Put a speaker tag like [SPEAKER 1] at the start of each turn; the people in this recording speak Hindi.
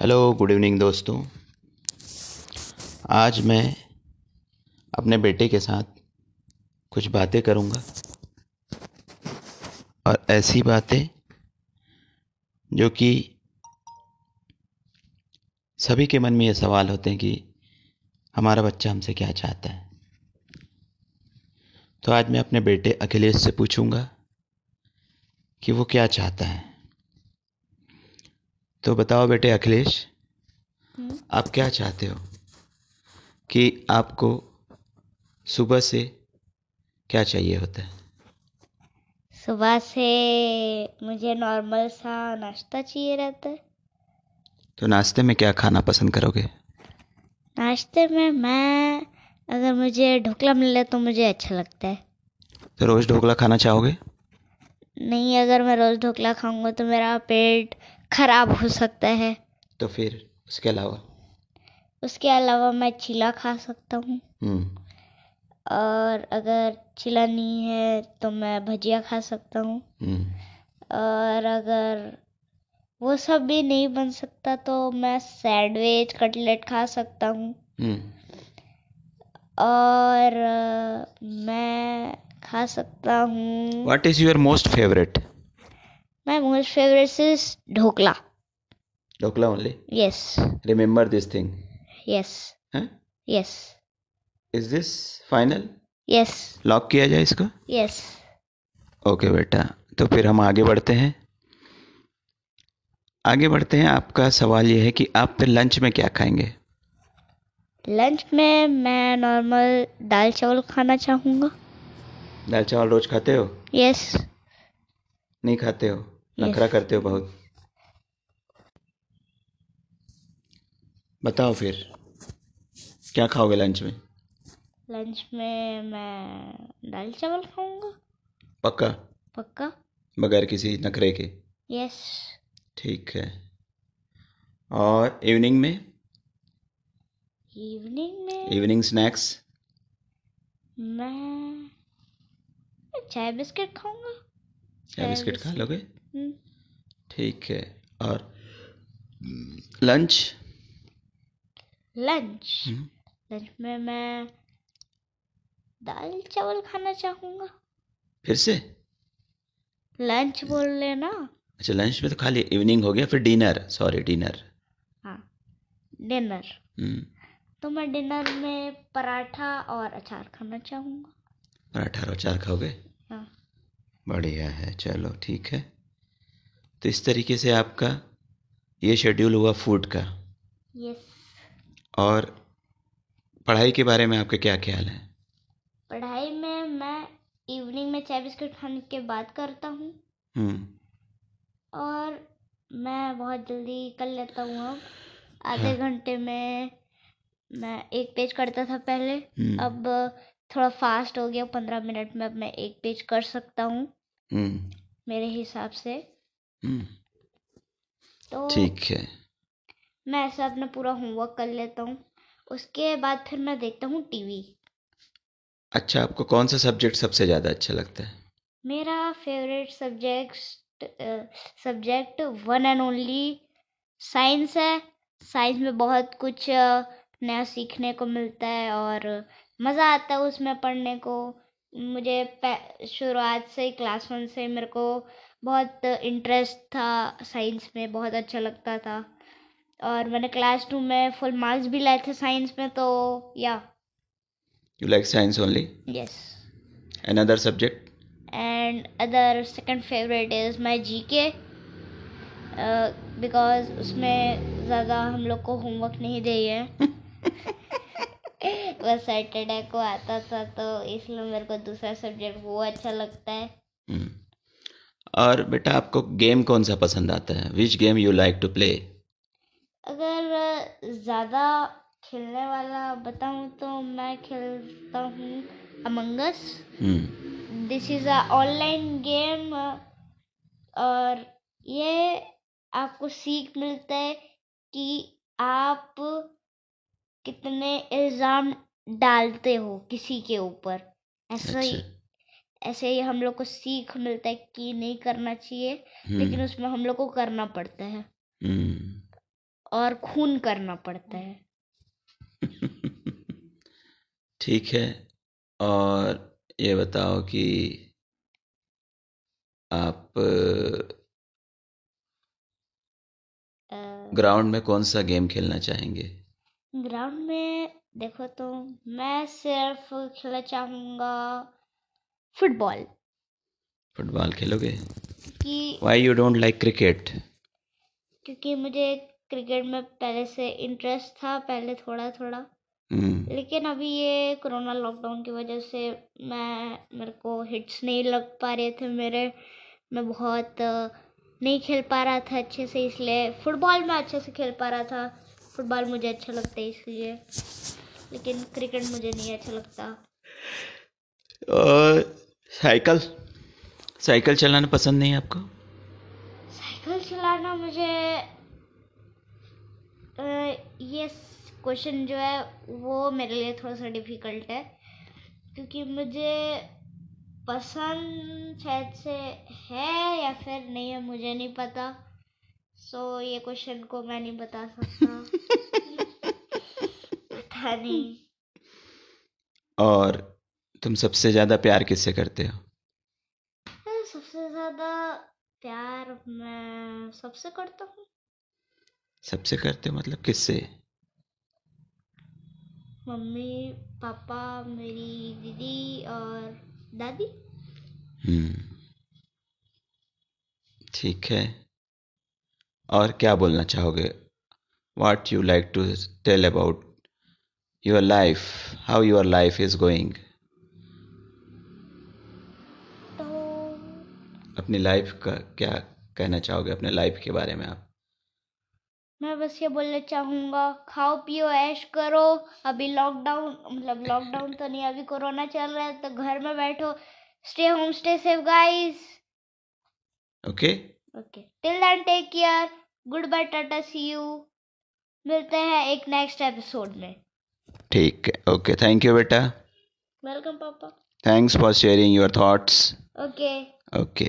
[SPEAKER 1] हेलो गुड इवनिंग दोस्तों। आज मैं अपने बेटे के साथ कुछ बातें करूँगा। और ऐसी बातें जो कि सभी के मन में ये सवाल होते हैं कि हमारा बच्चा हमसे क्या चाहता है। तो आज मैं अपने बेटे अखिलेश से पूछूँगा कि वो क्या चाहता है। तो बताओ बेटे अखिलेश
[SPEAKER 2] हम्म,
[SPEAKER 1] आप क्या चाहते हो? कि आपको सुबह से क्या चाहिए होता है?
[SPEAKER 2] सुबह से मुझे नॉर्मल सा नाश्ता चाहिए रहता है।
[SPEAKER 1] तो नाश्ते में क्या खाना पसंद करोगे?
[SPEAKER 2] नाश्ते में मैं अगर मुझे ढोकला मिले तो मुझे अच्छा लगता है।
[SPEAKER 1] तो रोज़ ढोकला खाना चाहोगे?
[SPEAKER 2] नहीं अगर मैं रोज़ ढोकला खाऊँगा तो मेरा पेट खराब हो सकता है।
[SPEAKER 1] तो फिर उसके अलावा?
[SPEAKER 2] उसके अलावा मैं चीला खा सकता हूँ।
[SPEAKER 1] हम्म।
[SPEAKER 2] और अगर चीला नहीं है तो मैं भजिया खा सकता हूँ।
[SPEAKER 1] हम्म।
[SPEAKER 2] और अगर वो सब भी नहीं बन सकता तो मैं सैंडविच कटलेट खा सकता हूँ।
[SPEAKER 1] हम्म।
[SPEAKER 2] और अ, मैं खा सकता हूँ।
[SPEAKER 1] What is your most favourite
[SPEAKER 2] my most favourite is dhokla
[SPEAKER 1] dhokla only
[SPEAKER 2] yes
[SPEAKER 1] remember this thing
[SPEAKER 2] yes
[SPEAKER 1] हैं
[SPEAKER 2] yes
[SPEAKER 1] is this final
[SPEAKER 2] yes
[SPEAKER 1] lock किया जाए इसको?
[SPEAKER 2] यस
[SPEAKER 1] ओके बेटा तो फिर हम आगे बढ़ते हैं। आगे बढ़ते हैं आपका सवाल ये है कि आप फिर लंच में क्या खाएँगे?
[SPEAKER 2] लंच में मैं नॉर्मल दाल चावल खाना चाहूँगा।
[SPEAKER 1] दाल चावल रोज खाते हो?
[SPEAKER 2] यस
[SPEAKER 1] नहीं खाते हो? नखरा करते हो बहुत। बताओ फिर क्या खाओगे लंच में?
[SPEAKER 2] लंच में मैं दाल चावल खाऊँगा।
[SPEAKER 1] पक्का?
[SPEAKER 2] पक्का।
[SPEAKER 1] बगैर किसी नखरे के?
[SPEAKER 2] यस
[SPEAKER 1] ठीक है। और इवनिंग में?
[SPEAKER 2] इवनिंग में
[SPEAKER 1] इवनिंग स्नैक्स
[SPEAKER 2] मैं मैं चाय बिस्किट खाऊँगा।
[SPEAKER 1] चाय बिस्किट खा लोगे? ठीक है और लंच?
[SPEAKER 2] लंच?
[SPEAKER 1] हम्म,
[SPEAKER 2] लंच में मैं दाल चावल खाना चाहूँगा।
[SPEAKER 1] फिर से?
[SPEAKER 2] लंच बोल लेना।
[SPEAKER 1] अच्छा लंच में तो खा लिया इवनिंग हो गया फिर डिनर। Sorry dinner.
[SPEAKER 2] हाँ डिनर।
[SPEAKER 1] हम्म,
[SPEAKER 2] तो मैं डिनर में पराठा और अचार खाना चाहूँगा।
[SPEAKER 1] पराठा और अचार खाओगे?
[SPEAKER 2] हाँ।
[SPEAKER 1] बढ़िया है चलो ठीक है। तो इस तरीके से आपका ये शेड्यूल हुआ फ़ूड का।
[SPEAKER 2] यस
[SPEAKER 1] और पढ़ाई के बारे में आपके क्या ख्याल है?
[SPEAKER 2] पढ़ाई में मैं इवनिंग में चाय बिस्किट खाने के बाद करता हूँ।
[SPEAKER 1] हम्म।
[SPEAKER 2] और मैं बहुत जल्दी कर लेता हूँ अब। आधे घंटे में मैं एक पेज करता था पहले।
[SPEAKER 1] हम्म,
[SPEAKER 2] अब थोड़ा फास्ट हो गया पंद्रह मिनट में अब मैं एक पेज कर सकता हूँ।
[SPEAKER 1] हम्म।
[SPEAKER 2] मेरे हिसाब से। तो
[SPEAKER 1] ठीक है।
[SPEAKER 2] मैं ऐसा अपना पूरा होमवर्क कर लेता हूँ। उसके बाद फिर मैं देखता हूँ टीवी
[SPEAKER 1] अच्छा आपको कौन सा सब्जेक्ट सबसे ज़्यादा अच्छा लगता है?
[SPEAKER 2] मेरा favourite subject subject one and only science है। साइंस में बहुत कुछ नया सीखने को मिलता है और मज़ा आता है उसमें पढ़ने को। मुझे शुरुआत से ही क्लास वन से मेरे को बहुत इंटरेस्ट था साइंस में बहुत अच्छा लगता था। और मैंने क्लास टू में फुल मार्क्स भी लाए थे साइंस में तो या।
[SPEAKER 1] You like science only
[SPEAKER 2] yes
[SPEAKER 1] another subject
[SPEAKER 2] and other second favourite is GK uh, because उसमें ज़्यादा हम लोग को होमवर्क नहीं दिए है। बस सैटरडे को आता था तो इसलिए मेरे को दूसरा सब्जेक्ट वो अच्छा लगता है।
[SPEAKER 1] हम्म। और बेटा आपको गेम कौन सा पसंद आता है? Which game you like to play
[SPEAKER 2] अगर ज़्यादा खेलने वाला बताऊँ तो मैं खेलता हूँ Among Us
[SPEAKER 1] hmm.
[SPEAKER 2] This is a online game और ये आपको सीख मिलता है कि आप कितने इल्ज़ाम डालते हो किसी के ऊपर? ऐसा ही
[SPEAKER 1] अच्छा।
[SPEAKER 2] ऐसे ही हम लोग को सीख मिलता है कि नहीं करना चाहिए
[SPEAKER 1] हम्म,
[SPEAKER 2] लेकिन उसमें हम लोग को करना पड़ता है।
[SPEAKER 1] हम्म।
[SPEAKER 2] और खून करना पड़ता है।
[SPEAKER 1] ठीक है और ये बताओ कि आप ग्राउंड में कौन सा गेम खेलना चाहेंगे?
[SPEAKER 2] ग्राउंड में देखो तो मैं सिर्फ़ खेलना चाहूँगा फुटबॉल।
[SPEAKER 1] फुटबॉल खेलोगे?
[SPEAKER 2] कि
[SPEAKER 1] why you don't like cricket
[SPEAKER 2] क्योंकि मुझे क्रिकेट में पहले से इंटरेस्ट था पहले थोड़ा थोड़ा
[SPEAKER 1] हम्म
[SPEAKER 2] लेकिन अभी ये कोरोना लॉकडाउन की वजह से मैं मेरे को हिट्स नहीं लग पा रहे थे मेरे। मैं बहुत नहीं खेल पा रहा था अच्छे से इसलिए फुटबॉल में अच्छे से खेल पा रहा था। फुटबॉल मुझे अच्छा लगता है इसलिए। लेकिन क्रिकेट मुझे नहीं अच्छा लगता।
[SPEAKER 1] साइकिल? साइकिल चलाना पसंद नहीं है आपको?
[SPEAKER 2] साइकिल चलाना मुझे ये क्वेश्चन जो है वो मेरे लिए थोड़ा सा डिफ़िकल्ट है। क्योंकि मुझे पसंद शायद से है या फिर नहीं है मुझे नहीं पता। सो so, ये क्वेश्चन को मैं नहीं बता सकता। पता नहीं।
[SPEAKER 1] और तुम सबसे ज़्यादा प्यार किससे करते हो?
[SPEAKER 2] सबसे ज़्यादा प्यार मैं सबसे करता हूँ।
[SPEAKER 1] सबसे करते मतलब किससे?
[SPEAKER 2] मम्मी पापा मेरी दीदी और दादी।
[SPEAKER 1] हम्म। ठीक है। और क्या बोलना चाहोगे? What you like to tell about your life how your life is going अपनी लाइफ का क्या कहना चाहोगे? अपने लाइफ के बारे में आप।
[SPEAKER 2] मैं बस ये बोलना चाहूँगा खाओ पियो ऐश करो। अभी लॉकडाउन मतलब लॉकडाउन तो नहीं अभी कोरोना चल रहा है तो घर में बैठो। Stay home stay safe guys
[SPEAKER 1] okay
[SPEAKER 2] okay till then take care good bye tata see you मिलते हैं एक नेक्स्ट एपिसोड में.
[SPEAKER 1] ठीक है. ओके थैंक यू बेटा.
[SPEAKER 2] वेलकम पापा
[SPEAKER 1] thanks for sharing your thoughts
[SPEAKER 2] okay
[SPEAKER 1] okay